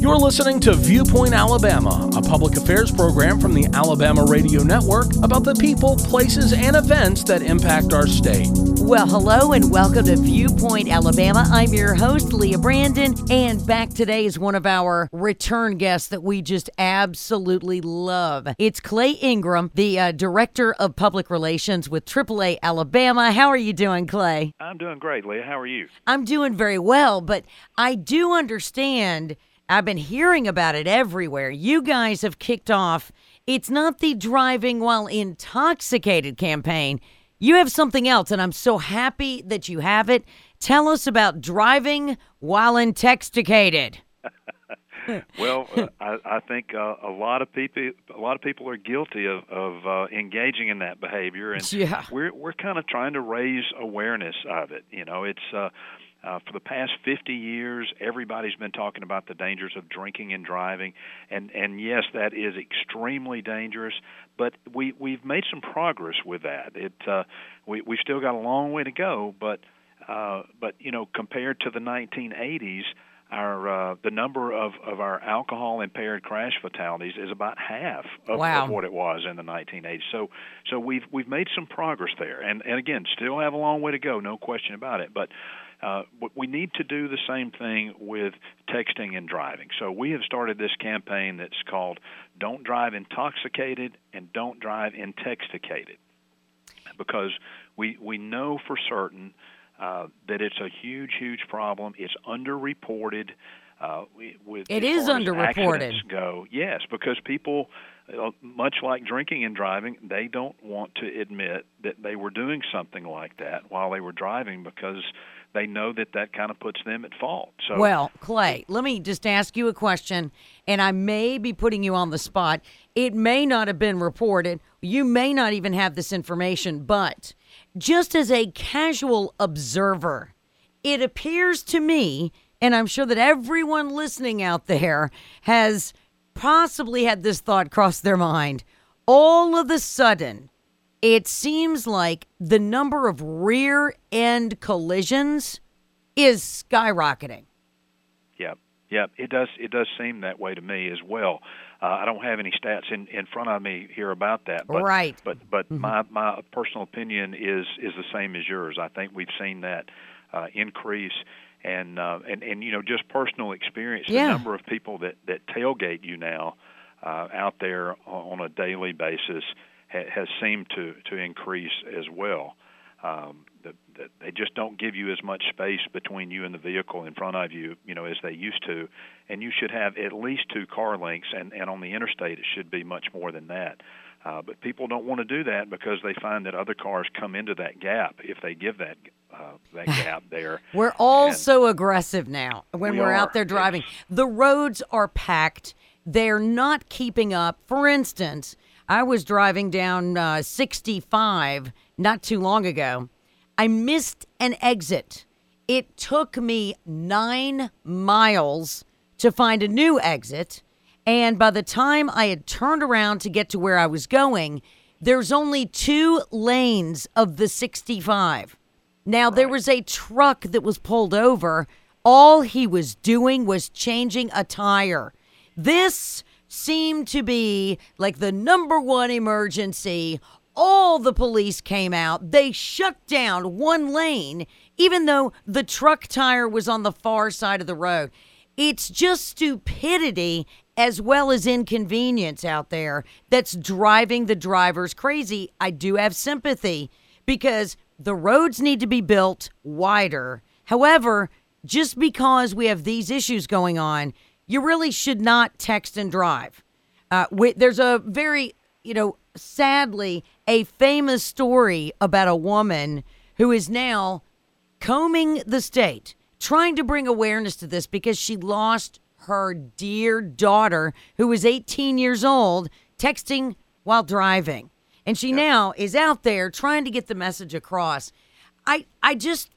You're listening to Viewpoint Alabama, a public affairs program from the Alabama Radio Network about the people, places, and events that impact our state. Well, hello and welcome to Viewpoint Alabama. I'm your host, Leah Brandon, and back today is one of our return guests that we just absolutely love. It's Clay Ingram, the uh, Director of Public Relations with AAA Alabama. How are you doing, Clay? I'm doing great, Leah. How are you? I'm doing very well, but I do understand I've been hearing about it everywhere. You guys have kicked off. It's not the driving while intoxicated campaign. You have something else, and I'm so happy that you have it. Tell us about driving while intexticated. well, uh, I, I think uh, a lot of people, a lot of people are guilty of, of uh, engaging in that behavior, and yeah. we're we're kind of trying to raise awareness of it. You know, it's uh, uh, for the past 50 years, everybody's been talking about the dangers of drinking and driving, and and yes, that is extremely dangerous. But we we've made some progress with that. It uh, we we've still got a long way to go, but uh, but you know compared to the 1980s, our uh, the number of, of our alcohol impaired crash fatalities is about half of, wow. of, what it was in the 1980s. So so we've we've made some progress there, and and again, still have a long way to go, no question about it. But uh, we need to do the same thing with texting and driving. So we have started this campaign that's called "Don't Drive Intoxicated" and "Don't Drive Intexticated," because we we know for certain uh, that it's a huge, huge problem. It's underreported. Uh, with it is underreported. Go yes, because people, uh, much like drinking and driving, they don't want to admit that they were doing something like that while they were driving because they know that that kind of puts them at fault. So, well, Clay, let me just ask you a question, and I may be putting you on the spot. It may not have been reported. You may not even have this information, but just as a casual observer, it appears to me, and I'm sure that everyone listening out there has possibly had this thought cross their mind. All of a sudden, it seems like the number of rear end collisions is skyrocketing. Yep, yep. It does. It does seem that way to me as well. Uh, I don't have any stats in, in front of me here about that. But, right. But but mm-hmm. my my personal opinion is is the same as yours. I think we've seen that uh, increase. And, uh, and and you know just personal experience. Yeah. The number of people that that tailgate you now uh, out there on a daily basis ha- has seemed to to increase as well. Um, that, that they just don't give you as much space between you and the vehicle in front of you, you know, as they used to, and you should have at least two car lengths, and and on the interstate it should be much more than that. Uh, but people don't want to do that because they find that other cars come into that gap if they give that uh, that gap there. we're all and so aggressive now when we are out there driving. It's- The roads are packed. They're not keeping up. For instance, I was driving down uh, 65 not too long ago. I missed an exit. It took me nine miles to find a new exit. And by the time I had turned around to get to where I was going, there's only two lanes of the 65. Now, there was a truck that was pulled over. All he was doing was changing a tire. This seemed to be like the number one emergency. All the police came out. They shut down one lane, even though the truck tire was on the far side of the road. It's just stupidity as well as inconvenience out there that's driving the drivers crazy. I do have sympathy because the roads need to be built wider. However, just because we have these issues going on, you really should not text and drive. Uh, wi- there's a very, you know, sadly, a famous story about a woman who is now combing the state, trying to bring awareness to this because she lost her dear daughter, who was 18 years old, texting while driving. And she now is out there trying to get the message across. I, I just,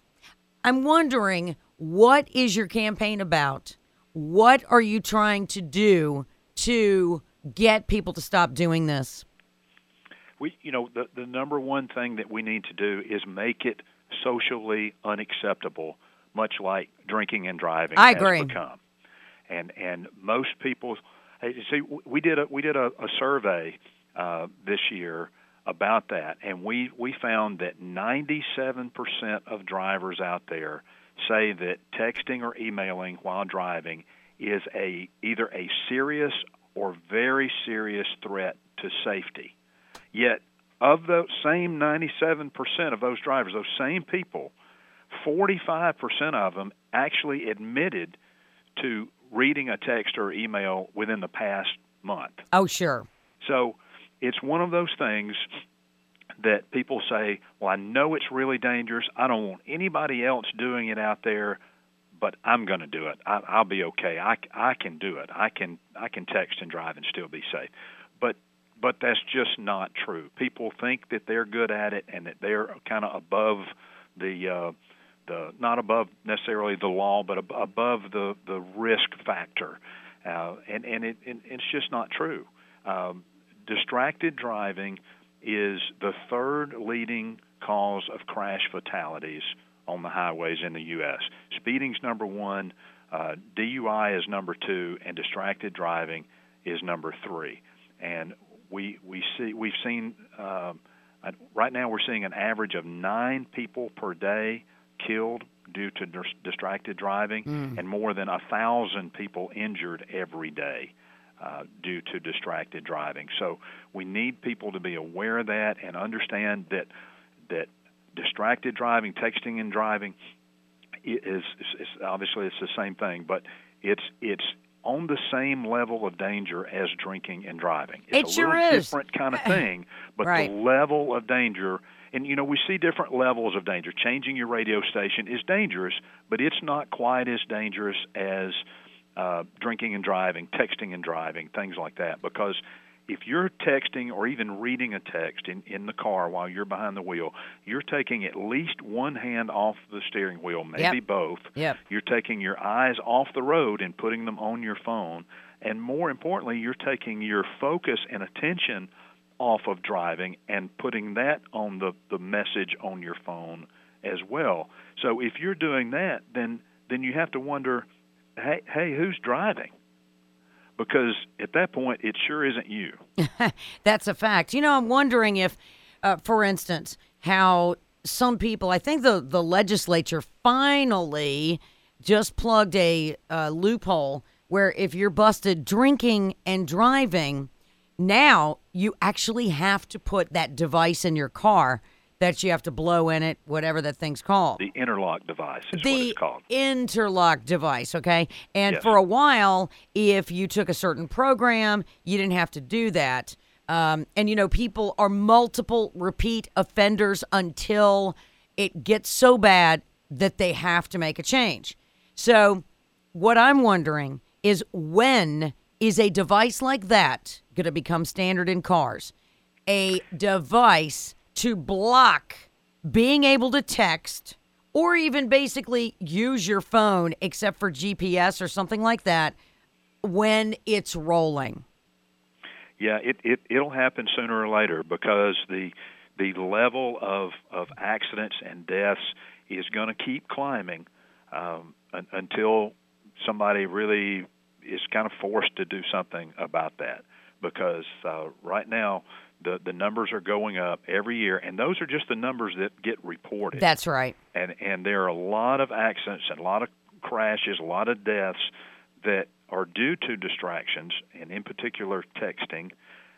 I'm wondering what is your campaign about? What are you trying to do to get people to stop doing this? We, you know, the the number one thing that we need to do is make it socially unacceptable, much like drinking and driving I has agree. become. And and most people, see, we did a we did a, a survey uh, this year about that, and we we found that 97% of drivers out there say that texting or emailing while driving is a either a serious or very serious threat to safety. Yet, of those same 97% of those drivers, those same people, 45% of them actually admitted to reading a text or email within the past month. Oh, sure. So it's one of those things that people say, well, I know it's really dangerous. I don't want anybody else doing it out there, but I'm going to do it. I, I'll be okay. I, I can do it. I can I can text and drive and still be safe. But but that's just not true. People think that they're good at it and that they're kind of above the uh, the not above necessarily the law, but ab- above the the risk factor, uh, and and it and it's just not true. Um, distracted driving is the third leading cause of crash fatalities on the highways in the U.S. Speeding's number one, uh, DUI is number two, and distracted driving is number three. And we we see we've seen um, right now we're seeing an average of nine people per day killed due to distracted driving, and more than a thousand people injured every day. Uh, due to distracted driving. So we need people to be aware of that and understand that that distracted driving, texting and driving is, is, is obviously it's the same thing, but it's it's on the same level of danger as drinking and driving. It's It a sure is. different kind of thing, but Right. the level of danger and you know we see different levels of danger. Changing your radio station is dangerous, but it's not quite as dangerous as uh, drinking and driving, texting and driving, things like that. Because if you're texting or even reading a text in, in the car while you're behind the wheel, you're taking at least one hand off the steering wheel, maybe Yep. both. Yep. You're taking your eyes off the road and putting them on your phone. And more importantly, you're taking your focus and attention off of driving and putting that on the, the message on your phone as well. So if you're doing that, then then you have to wonder, hey, hey, who's driving? Because at that point, it sure isn't you. That's a fact. You know, I'm wondering if, uh, for instance, how some people, I think the, the legislature finally just plugged a uh, loophole where if you're busted drinking and driving, now you actually have to put that device in your car that you have to blow in it, whatever that thing's called The interlock device is what the it's called. interlock device, okay? And Yes. for a while, if you took a certain program, you didn't have to do that. Um, and you know, people are multiple repeat offenders until it gets so bad that they have to make a change. So, what I'm wondering is when is a device like that going to become standard in cars? A device to block being able to text or even basically use your phone except for GPS or something like that when it's rolling. Yeah, it, it it'll happen sooner or later because the the level of of accidents and deaths is going to keep climbing um, un, until somebody really is kind of forced to do something about that. Because uh, right now the the numbers are going up every year, and those are just the numbers that get reported That's right. and and there are a lot of accidents and a lot of crashes, a lot of deaths that are due to distractions, and in particular texting,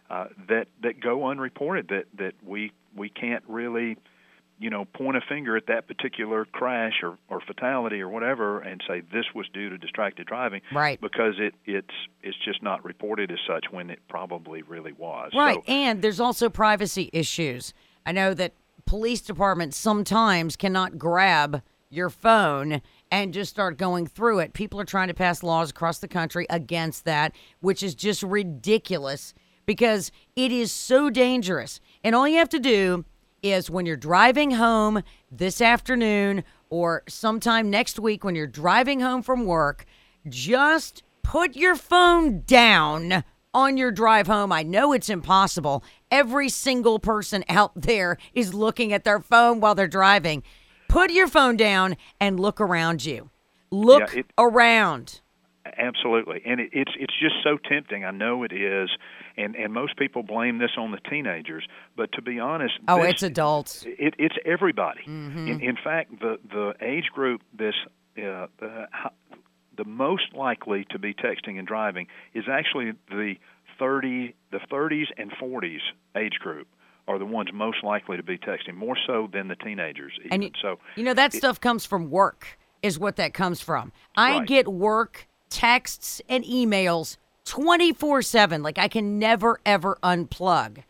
uh, that that go unreported. That that we we can't really, you know, point a finger at that particular crash or, or fatality or whatever and say this was due to distracted driving, Right. Because it it's it's just not reported as such when it probably really was. Right. So, and there's also privacy issues. I know that police departments sometimes cannot grab your phone and just start going through it. People are trying to pass laws across the country against that, which is just ridiculous because it is so dangerous. And all you have to do is when you're driving home this afternoon or sometime next week when you're driving home from work, just put your phone down on your drive home. I know it's impossible. Every single person out there is looking at their phone while they're driving. Put your phone down and look around you. Look Yeah, it- around. Absolutely, and it, it's it's just so tempting. I know it is, and and most people blame this on the teenagers, but to be honest, Oh, this- it's adults. It, it's everybody. Mm-hmm. In, in fact, the the age group this uh, the the most likely to be texting and driving is actually the 30 the 30s and 40s age group are the ones most likely to be texting more so than the teenagers even. And you, so you know that stuff comes from work is what that comes from. I Right. get work texts and emails 24/7 like I can never ever unplug.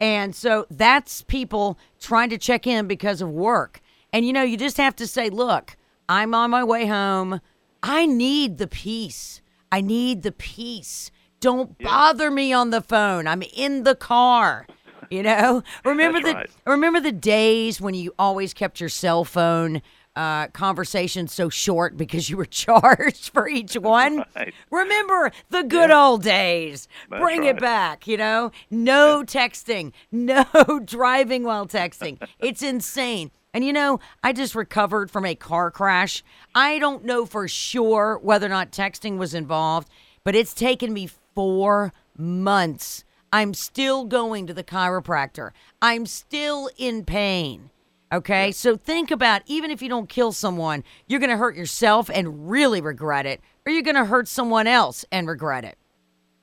And so that's people trying to check in because of work. And you know, you just have to say, "Look, I'm on my way home. I need the peace. I need the peace. Don't bother me on the phone. I'm in the car." You know, remember That's the right. remember the days when you always kept your cell phone uh, conversation so short because you were charged for each one. Right. Remember the good old days. That's Bring it back, you know? No texting, no driving while texting. It's insane. And you know, I just recovered from a car crash. I don't know for sure whether or not texting was involved, but it's taken me four months. I'm still going to the chiropractor. I'm still in pain. Okay, so think about even if you don't kill someone, you're going to hurt yourself and really regret it, or you're going to hurt someone else and regret it.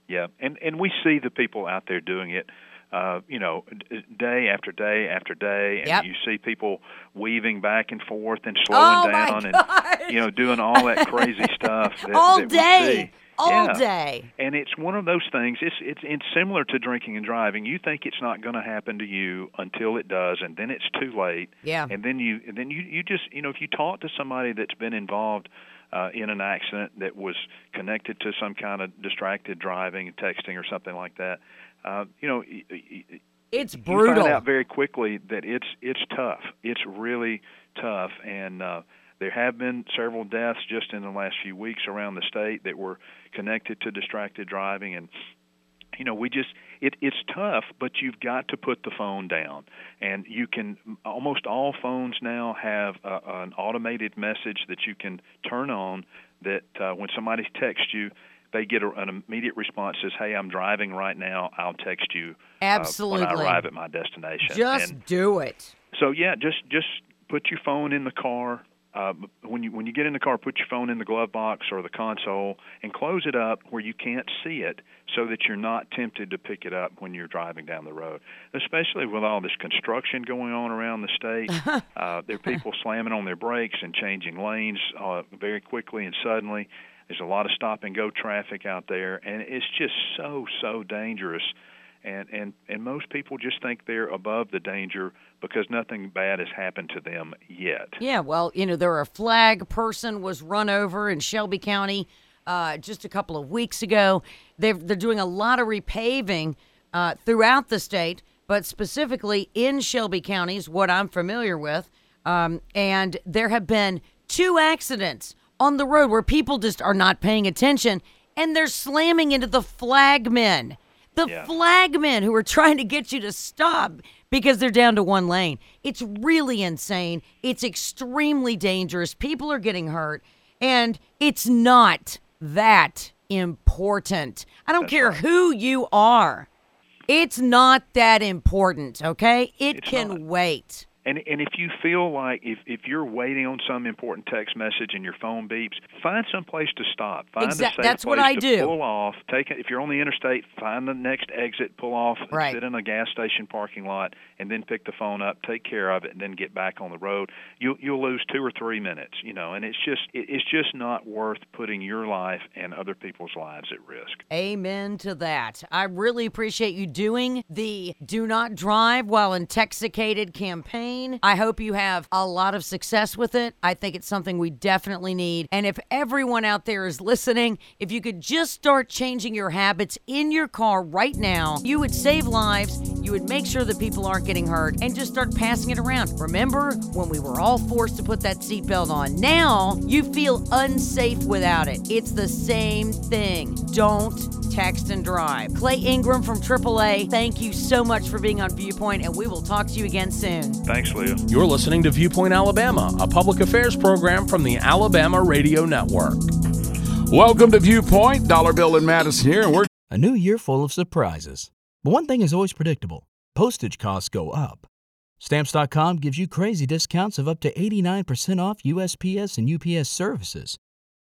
Yeah, and and we see the people out there doing it, uh, you know, d- day after day after day, and Yep. you see people weaving back and forth and slowing Oh, down and you know doing all that crazy stuff that, All that day. All Yeah. day. And it's one of those things. It's it's it's similar to drinking and driving. You think it's not going to happen to you until it does, and then it's too late. Yeah. And then you and then you you just you know if you talk to somebody that's been involved uh, in an accident that was connected to some kind of distracted driving and texting or something like that, uh, you know. y- y- It's you brutal. find out very quickly that it's it's tough. It's really tough, and uh, there have been several deaths just in the last few weeks around the state that were connected to distracted driving, and you know we just it it's tough, but you've got to put the phone down, and you can almost all phones now have a, an automated message that you can turn on that uh, when somebody texts you. They get a, an immediate response says, "Hey, I'm driving right now. I'll text you uh, when Absolutely. I arrive at my destination." Just And do it. so yeah, just just put your phone in the car. Uh, when you when you get in the car, put your phone in the glove box or the console and close it up where you can't see it, so that you're not tempted to pick it up when you're driving down the road. Especially with all this construction going on around the state, uh, there are people slamming on their brakes and changing lanes uh, very quickly and suddenly. There's a lot of stop and go traffic out there, and it's just so so dangerous and and and most people just think they're above the danger because nothing bad has happened to them yet. Yeah, well, you know, there a flag person was run over in Shelby County uh, just a couple of weeks ago. They're they're doing a lot of repaving uh, throughout the state, but specifically in Shelby County is what I'm familiar with. Um, and there have been two accidents on the road where people just are not paying attention and they're slamming into the flagmen. The Yeah. flagmen who are trying to get you to stop because they're down to one lane. It's really insane. It's extremely dangerous. People are getting hurt, and it's not that important. I don't care who you are. It's not that important, okay? It It's can not. wait. And and if you feel like if if you're waiting on some important text message and your phone beeps, find some place to stop. Find Exact- a safe that's what I to do. Pull off. Take it if you're on the interstate. Find the next exit. Pull off. Right. Sit in a gas station parking lot, and then pick the phone up. Take care of it, and then get back on the road. You you'll lose two or three minutes. You know, and it's just it, it's just not worth putting your life and other people's lives at risk. Amen to that. I really appreciate you doing the Do Not Drive While Intexticated campaign. 2019. I hope you have a lot of success with it. I think it's something we definitely need. And if everyone out there is listening, if you could just start changing your habits in your car right now, you would save lives, you would make sure that people aren't getting hurt, and just start passing it around. Remember when we were all forced to put that seatbelt on? Now you feel unsafe without it. It's the same thing. Don't text and drive. Clay Ingram from AAA, thank you so much for being on Viewpoint, and we will talk to you again soon. Thanks, Leah. You're listening to Viewpoint Alabama, a public affairs program from the Alabama Radio Network. Welcome to Viewpoint. Dollar Bill and Madison here, and we're A new year full of surprises. But one thing is always predictable postage costs go up. Stamps.com gives you crazy discounts of up to 89% off USPS and UPS services.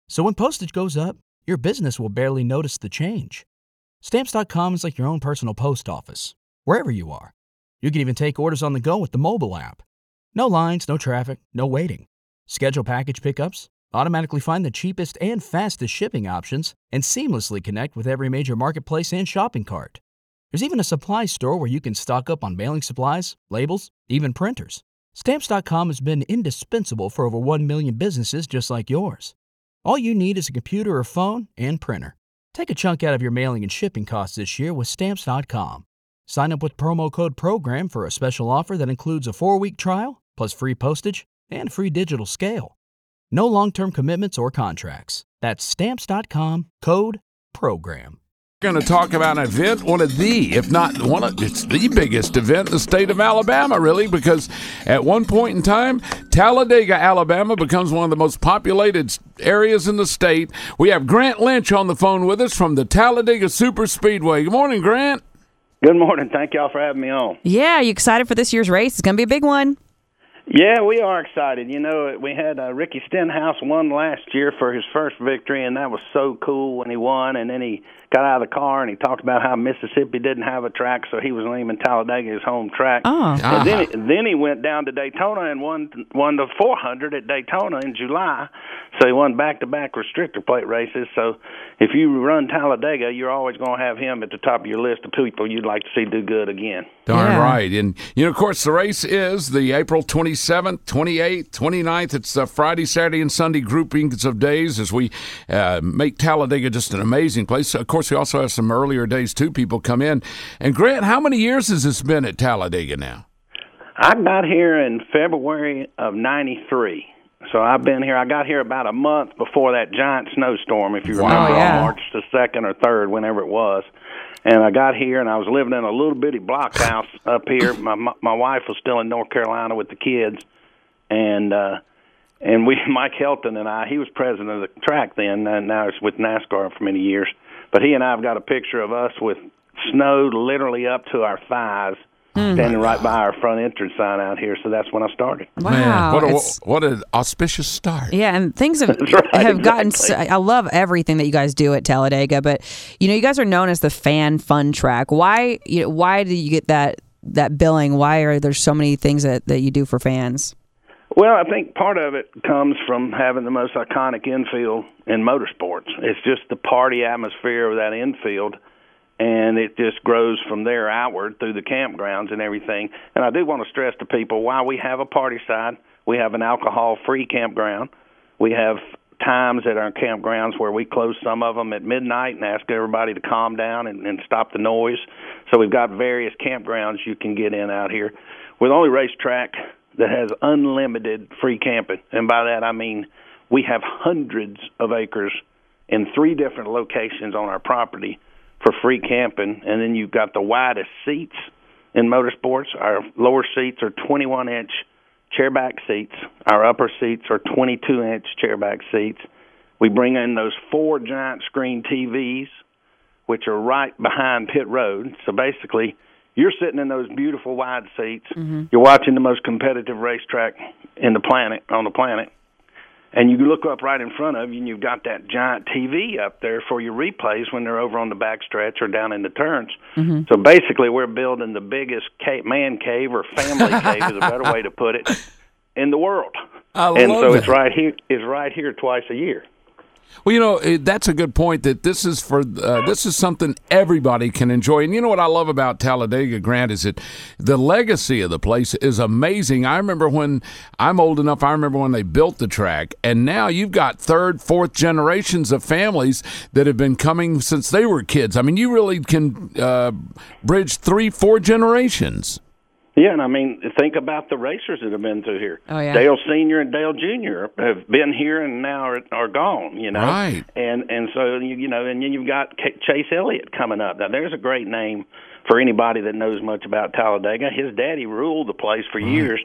So when postage goes up, your business will barely notice the change. Stamps.com is like your own personal post office, wherever you are. You can even take orders on the go with the mobile app. No lines, no traffic, no waiting. Schedule package pickups, automatically find the cheapest and fastest shipping options, and seamlessly connect with every major marketplace and shopping cart. There's even a supply store where you can stock up on mailing supplies, labels, even printers. Stamps.com has been indispensable for over 1 million businesses just like yours. All you need is a computer or phone and printer. Take a chunk out of your mailing and shipping costs this year with Stamps.com. Sign up with promo code PROGRAM for a special offer that includes a four week trial, plus free postage and free digital scale. No long term commitments or contracts. That's Stamps.com code PROGRAM. We're going to talk about an event, one of the, if not one of, it's the biggest event in the state of Alabama, really, because at one point in time, Talladega, Alabama becomes one of the most populated areas in the state. We have Grant Lynch on the phone with us from the Talladega Super Speedway. Good morning, Grant. Good morning. Thank y'all for having me on. Yeah, you excited for this year's race? It's going to be a big one. Yeah, we are excited. You know, we had uh, Ricky Stenhouse won last year for his first victory, and that was so cool when he won. And then he got out of the car and he talked about how Mississippi didn't have a track, so he was naming Talladega his home track. Oh. And then, he, then he went down to Daytona and won won the 400 at Daytona in July. So he won back-to-back restrictor plate races. So if you run Talladega, you're always going to have him at the top of your list of people you'd like to see do good again. Darn Yeah. right. And, you know, of course, the race is the April 27th, 28th, 29th. It's the Friday, Saturday, and Sunday groupings of days as we uh, make Talladega just an amazing place. Of course, we also have some earlier days, too. People come in. And, Grant, how many years has this been at Talladega now? I got here in February of '93. So I've been here. I got here about a month before that giant snowstorm, if you Wow. remember, Oh, yeah. on March the second or third, whenever it was. And I got here, and I was living in a little bitty block house up here. My my my wife was still in North Carolina with the kids, and uh, and we Mike Helton and I. He was president of the track then, and now it's with NASCAR for many years. But he and I have got a picture of us with snow literally up to our thighs. Hmm. Standing right by our front entrance sign out here, so that's when I started. Wow. Man, what, a, what an auspicious start. yeah, and things have right, have gotten. exactly. So, I love everything that you guys do at Talladega, but you know, you guys are known as the fan fun track. Why? You know, why do you get that that billing? Why are there so many things that that you do for fans? Well, I think part of it comes from having the most iconic infield in motorsports. It's just the party atmosphere of that infield, and it just grows from there outward through the campgrounds and everything. And I do want to stress to people while we have a party side, we have an alcohol free campground. We have times at our campgrounds where we close some of them at midnight and ask everybody to calm down and, and stop the noise. So we've got various campgrounds you can get in out here. We're the only racetrack that has unlimited free camping, and by that I mean we have hundreds of acres in three different locations on our property for free camping, and then you've got the widest seats in motorsports. Our lower seats are 21 inch chairback seats. Our upper seats are 22 inch chairback seats. We bring in those four giant screen TVs, which are right behind pit road. So basically, you're sitting in those beautiful wide seats. Mm-hmm. You're watching the most competitive racetrack in the planet on the planet, and you look up right in front of you, and you've got that giant TV up there for your replays when they're over on the backstretch or down in the turns. Mm-hmm. So basically, we're building the biggest cave, man cave or family cave is a better way to put it in the world. I and so that. it's right here. It's right here twice a year. Well, you know eh, that's a good point. That this is for uh, this is something everybody can enjoy. And you know what I love about Talladega, Grant, is that the legacy of the place is amazing. I remember when I'm old enough. I remember when they built the track, and now you've got third, fourth generations of families that have been coming since they were kids. I mean, you really can uh, bridge three, four generations. Yeah, and I mean, think about the racers that have been through here. Oh, yeah. Dale Senior and Dale Junior have been here and now are, are gone. You know, Right. And and so you, you know, and then you've got K- Chase Elliott coming up. Now, there's a great name for anybody that knows much about Talladega. His daddy ruled the place for years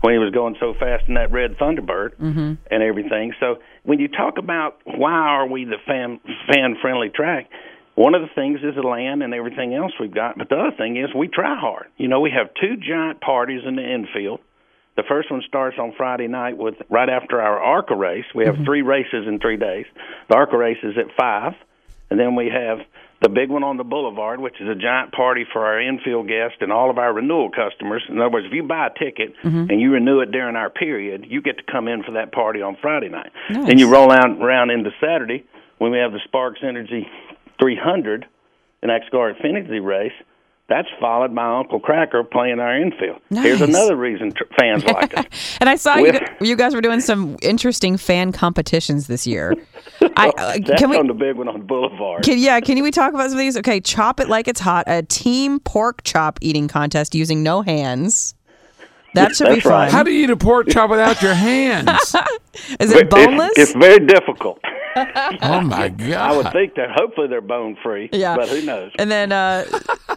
when he was going so fast in that red Thunderbird Mm-hmm. and everything. So when you talk about why are we the fan fan friendly track, one of the things is the land and everything else we've got, but the other thing is we try hard. You know, we have two giant parties in the infield. The first one starts on Friday night with right after our ARCA race. We have mm-hmm. three races in three days. The ARCA race is at five, and then we have the big one on the boulevard, which is a giant party for our infield guests and all of our renewal customers. In other words, if you buy a ticket mm-hmm. and you renew it during our period, you get to come in for that party on Friday night. Then you roll out around into Saturday when we have the Sparks Energy 300, an XGuard Infinity race. That's followed by Uncle Kracker playing our infield. Here's another reason tr- fans like us. And I saw you, With- gu- you guys were doing some interesting fan competitions this year. I, uh, That's can we? on the big one on boulevard. Can, yeah, can we talk about some of these? Okay, chop it like it's hot. A team pork chop eating contest using no hands. That should be That's right. fun. How do you eat a pork chop without your hands? Is But it boneless? It's, it's very difficult. oh my God! I would think that hopefully they're bone free. Yeah. But who knows? And then uh,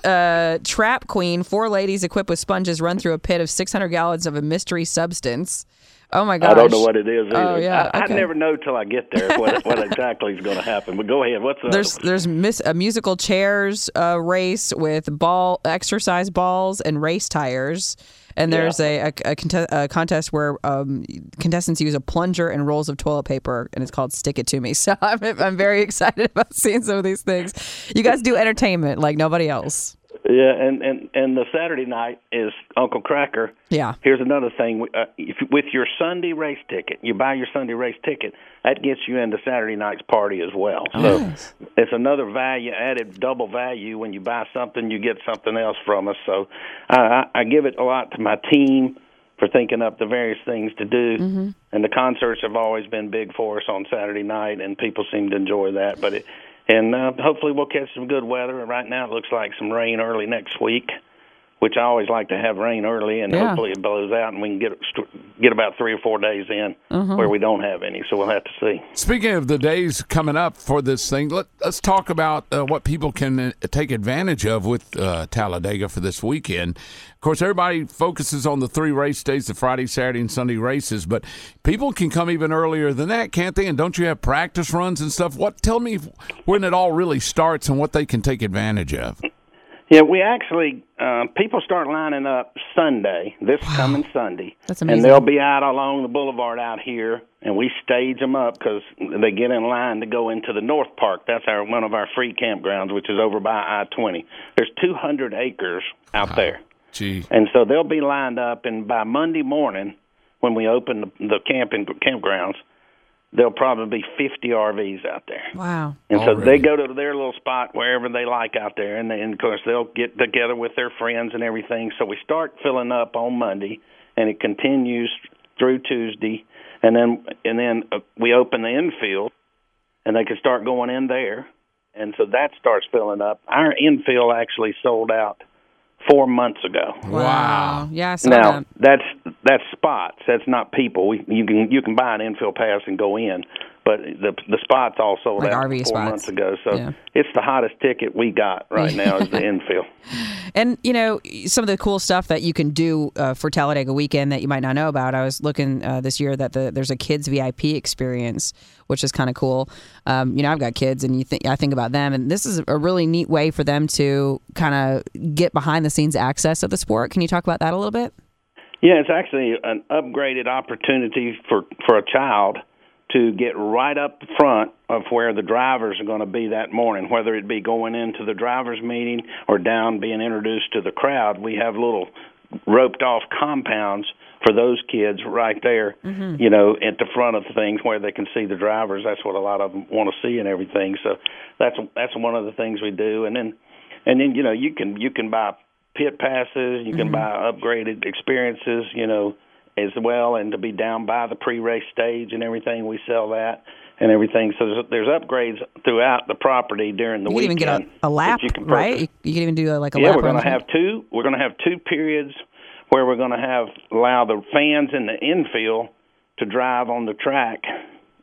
uh, Trap Queen, four ladies equipped with sponges run through a pit of 600 gallons of a mystery substance. Oh my gosh. I don't know what it is either. Oh, yeah, I, I never know till I get there what, what exactly is going to happen. But go ahead. What's the There's other there's mis- a musical chairs uh, race with ball exercise balls and race tires, and there's a, a, a, conte- a contest where um, contestants use a plunger and rolls of toilet paper, and it's called "Stick It to Me." So I'm I'm very excited about seeing some of these things. You guys do entertainment like nobody else. Yeah, and, and, and the Saturday night is Uncle Kracker. Yeah. Here's another thing. Uh, if, with your Sunday race ticket, you buy your Sunday race ticket, that gets you into Saturday night's party as well. So it's another value, added double value. When you buy something, you get something else from us. So I, I, I give it a lot to my team for thinking up the various things to do. And the concerts have always been big for us on Saturday night, and people seem to enjoy that. But it, and uh, hopefully we'll catch some good weather. Right now it looks like some rain early next week, which I always like to have rain early, and Yeah. hopefully it blows out and we can get get about three or four days in where we don't have any. So we'll have to see. Speaking of the days coming up for this thing, let, let's talk about uh, what people can uh, take advantage of with uh, Talladega for this weekend. Of course, everybody focuses on the three race days, the Friday, Saturday, and Sunday races, but people can come even earlier than that, can't they? And don't you have practice runs and stuff? What? Tell me when it all really starts and what they can take advantage of. Yeah, we actually uh, people start lining up Sunday, this coming Sunday, That's amazing. and they'll be out along the boulevard out here, and we stage them up because they get in line to go into the North Park. That's our one of our free campgrounds, which is over by I twenty. There's 200 acres out there, Gee, and so they'll be lined up, and by Monday morning, when we open the, the camping campgrounds, there'll probably be 50 RVs out there. Wow. And so Already. they go to their little spot wherever they like out there, and, they, and of course they'll get together with their friends and everything. So we start filling up on Monday, and it continues through Tuesday, and then and then uh, we open the infield, and they can start going in there, and so that starts filling up. Our infield actually sold out four months ago. wow. Yeah, I saw Now that. that's that's spots. That's not people. We, you can you can buy an infield pass and go in, but the the spots all sold Like out RV four spots. months ago. So Yeah. it's the hottest ticket we got right now is the infield. And you know some of the cool stuff that you can do uh, for Talladega weekend that you might not know about. I was looking uh, this year that the, there's a kids VIP experience, which is kind of cool. Um, you know, I've got kids, and you think I think about them, and this is a really neat way for them to kind of get behind the scenes access of the sport. Can you talk about that a little bit? Yeah, it's actually an upgraded opportunity for for a child to get right up front of where the drivers are going to be that morning, whether it be going into the drivers meeting or down being introduced to the crowd. We have little roped off compounds for those kids right there, mm-hmm. you know, at the front of the things where they can see the drivers. That's what a lot of them want to see and everything. So that's that's one of the things we do. And then and then you know you can you can buy pit passes, you can mm-hmm. buy upgraded experiences, you know, as well, and to be down by the pre-race stage and everything, we sell that and everything. So there's, there's upgrades throughout the property during the You can even get a, a lap, you can right? You, you can even do a, like a Yeah, lap. we're going to have two. We're going to have two periods where we're going to have allow the fans in the infield to drive on the track,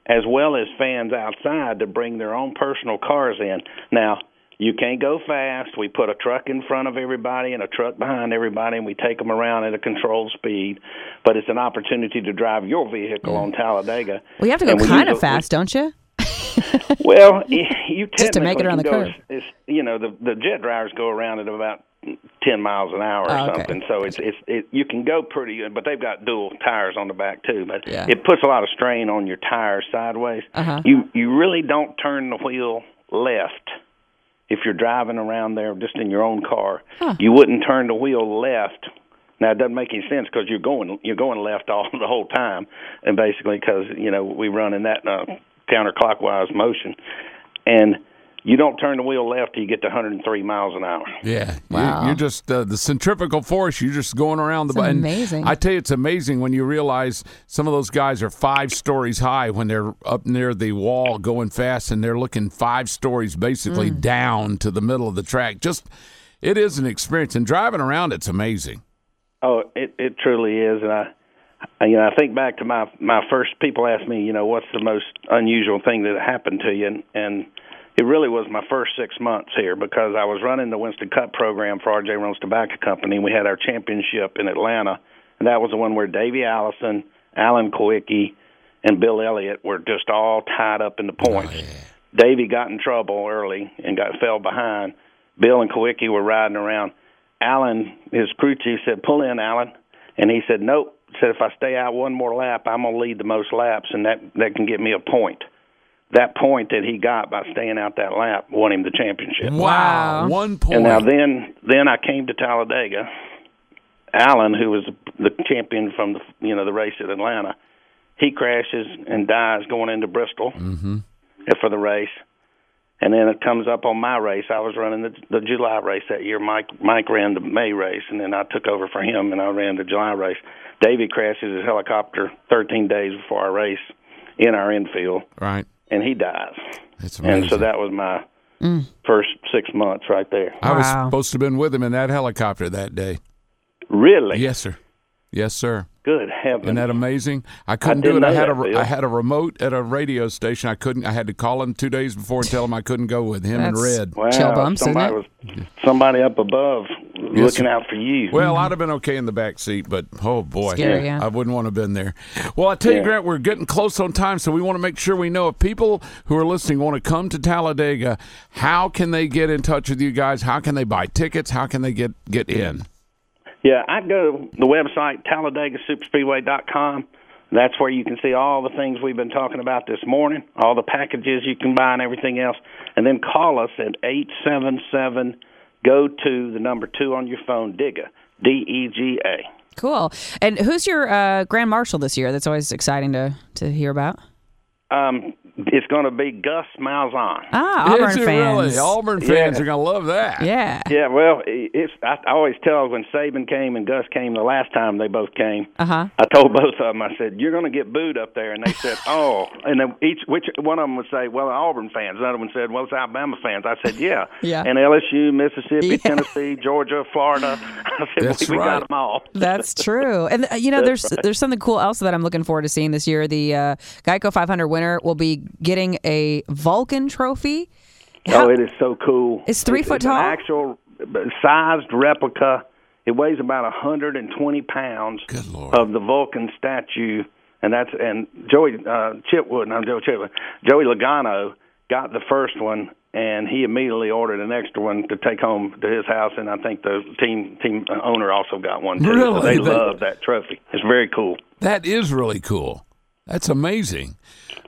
as well as fans outside to bring their own personal cars in. Now, you can't go fast. We put a truck in front of everybody and a truck behind everybody, and we take them around at a controlled speed. But it's an opportunity to drive your vehicle on Talladega. Well, you have to go kind of a- we- fast, don't you? well, you Just to make it around the curve. you know, the the jet drivers go around at about ten miles an hour or Oh, okay. something. So it's it's it, you can go pretty good, but they've got dual tires on the back too. But Yeah. it puts a lot of strain on your tires sideways. Uh-huh. You you really don't turn the wheel left if you're driving around there just in your own car. You wouldn't turn the wheel left. Now it doesn't make any sense because you're going you're going left all the whole time, and basically because you know we run in that uh, counterclockwise motion, and you don't turn the wheel left till you get to 103 miles an hour. Yeah, Wow. you're, you're just uh, the centrifugal force. You're just going around the It's button. amazing. I tell you, it's amazing when you realize some of those guys are five stories high when they're up near the wall going fast, and they're looking five stories basically Mm. down to the middle of the track. Just it is an experience, and driving around, it's amazing. Oh, it it truly is, and I, I you know I think back to my my first people asked me, you know, what's the most unusual thing that happened to you, and and it really was my first six months here because I was running the Winston Cup program for R.J. Reynolds Tobacco Company, we had our championship in Atlanta, and that was the one where Davey Allison, Alan Kulwicki, and Bill Elliott were just all tied up in the oh, points. Davey got in trouble early and got fell behind. Bill and Kulwicki were riding around. Alan, his crew chief, said, "Pull in, Alan," and he said, "Nope." Said, "If I stay out one more lap, I'm gonna lead the most laps, and that that can get me a point." That point that he got by staying out that lap won him the championship. Wow. one point. And now then, then I came to Talladega. Alan, who was the champion from the you know the race at Atlanta, he crashes and dies going into Bristol mm-hmm. for the race. And then it comes up on my race. I was running the, the July race that year. Mike Mike ran the May race, and then I took over for him, and I ran the July race. Davey crashes his helicopter 13 days before our race in our infield, Right, and he dies. it's amazing. And so that was my mm. first six months right there. I was supposed to have been with him in that helicopter that day. Really? Yes, sir. Yes, sir. Good heavens. Isn't that amazing? I couldn't do it. I had that, a Bill. I had a remote at a radio station. I couldn't. I had to call him two days before and tell him I couldn't go with him and Red. Wow, Chill bumps, isn't somebody it? was somebody up above looking out for you. Well, mm-hmm. I'd have been okay in the back seat, but oh boy, Scary, yeah. I wouldn't want to have been there. Well, I tell you, Grant, we're getting close on time, so we want to make sure we know if people who are listening want to come to Talladega, how can they get in touch with you guys? How can they buy tickets? How can they get get in? Yeah, I go to the website TalladegaSuperspeedway.com. That's where you can see all the things we've been talking about this morning, all the packages you can buy and everything else. And then call us at 877 go to the number 2 on your phone DEGA, D E G A. Cool. And who's your uh, grand marshal this year? That's always exciting to to hear about. Um it's going to be Gus Malzahn. Ah, Auburn it fans. really? Auburn fans Yeah. are going to love that. Yeah. Yeah, well, it's I, I always tell when Saban came and Gus came the last time they both came. Uh huh. I told both of them. I said, "You're going to get booed up there," and they said, "Oh." And then each which one of them would say, "Well, Auburn fans." Another one said, "Well, it's Alabama fans." I said, "Yeah." Yeah. And LSU, Mississippi, Yeah. Tennessee, Georgia, Florida. I said, That's "We, we right. got them all." That's true. And uh, you know, there's there's something cool else that I'm looking forward to seeing this year. The uh, Geico 500 winner will be getting a Vulcan trophy. Oh, it is so cool. It's three foot an tall? actual sized replica. It weighs about 120 pounds Good Lord. of the Vulcan statue, and that's and Joey uh, Chipwood, not Joey Chipwood, Joey Logano got the first one, and he immediately ordered an extra one to take home to his house, and I think the team team owner also got one too. Really? So they They- love that trophy. It's very cool. That is really cool. That's amazing.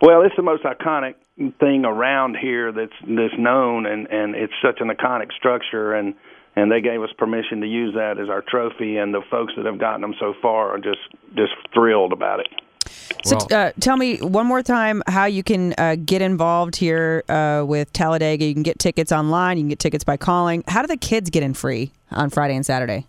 Well, it's the most iconic thing around here that's that's known, and and it's such an iconic structure, and and they gave us permission to use that as our trophy. And the folks that have gotten them so far are just just thrilled about it. So uh, tell me one more time how you can uh, get involved here uh, with Talladega. You can get tickets online. You can get tickets by calling. How do the kids get in free on Friday and Saturday?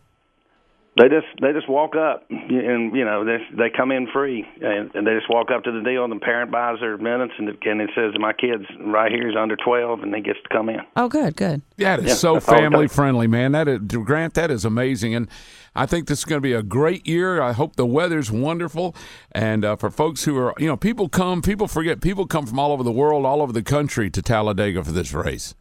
They just they just walk up and you know they they come in free and, and they just walk up to the deal and the parent buys their minutes and it, and it says my kid's right here is under twelve and they gets to come in. Oh, good, good. Yeah, it is Yeah, so that's all it family friendly, man. That is, Grant, that is amazing, and I think this is going to be a great year. I hope the weather's wonderful, and uh, for folks who are, you know, people come, people forget, people come from all over the world, all over the country to Talladega for this race.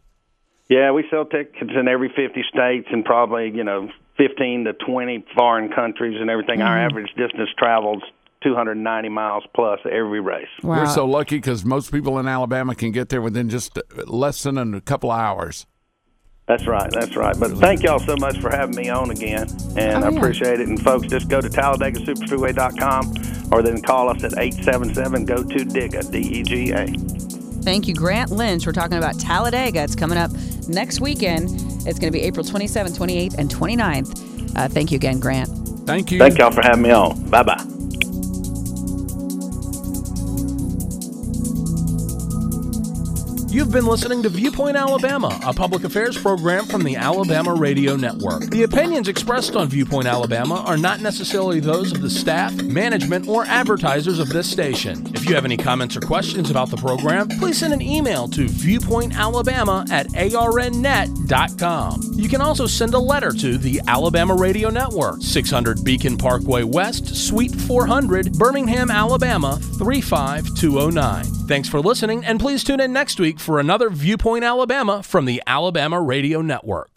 Yeah, we sell tickets in every 50 states and probably, you know, 15 to 20 foreign countries and everything. Our Mm-hmm. average distance travels 290 miles plus every race. Wow. We're so lucky because most people in Alabama can get there within just uh, less than a couple of hours. That's right, that's right. But thank y'all so much for having me on again, and Oh, I yeah. appreciate it. And folks, just go to TalladegaSuperspeedway.com or then call us at 877 go to DEGA, D E G A. Thank you, Grant Lynch. We're talking about Talladega. It's coming up next weekend. It's going to be April 27th, 28th, and 29th. Uh, thank you again, Grant. Thank you. Thank y'all for having me on. Bye bye. You've been listening to Viewpoint Alabama, a public affairs program from the Alabama Radio Network. The opinions expressed on Viewpoint Alabama are not necessarily those of the staff, management, or advertisers of this station. If you have any comments or questions about the program, please send an email to viewpointalabama at arnnet.com. You can also send a letter to the Alabama Radio Network, 600 Beacon Parkway West, Suite 400, Birmingham, Alabama 35209. Thanks for listening, and please tune in next week for another Viewpoint Alabama from the Alabama Radio Network.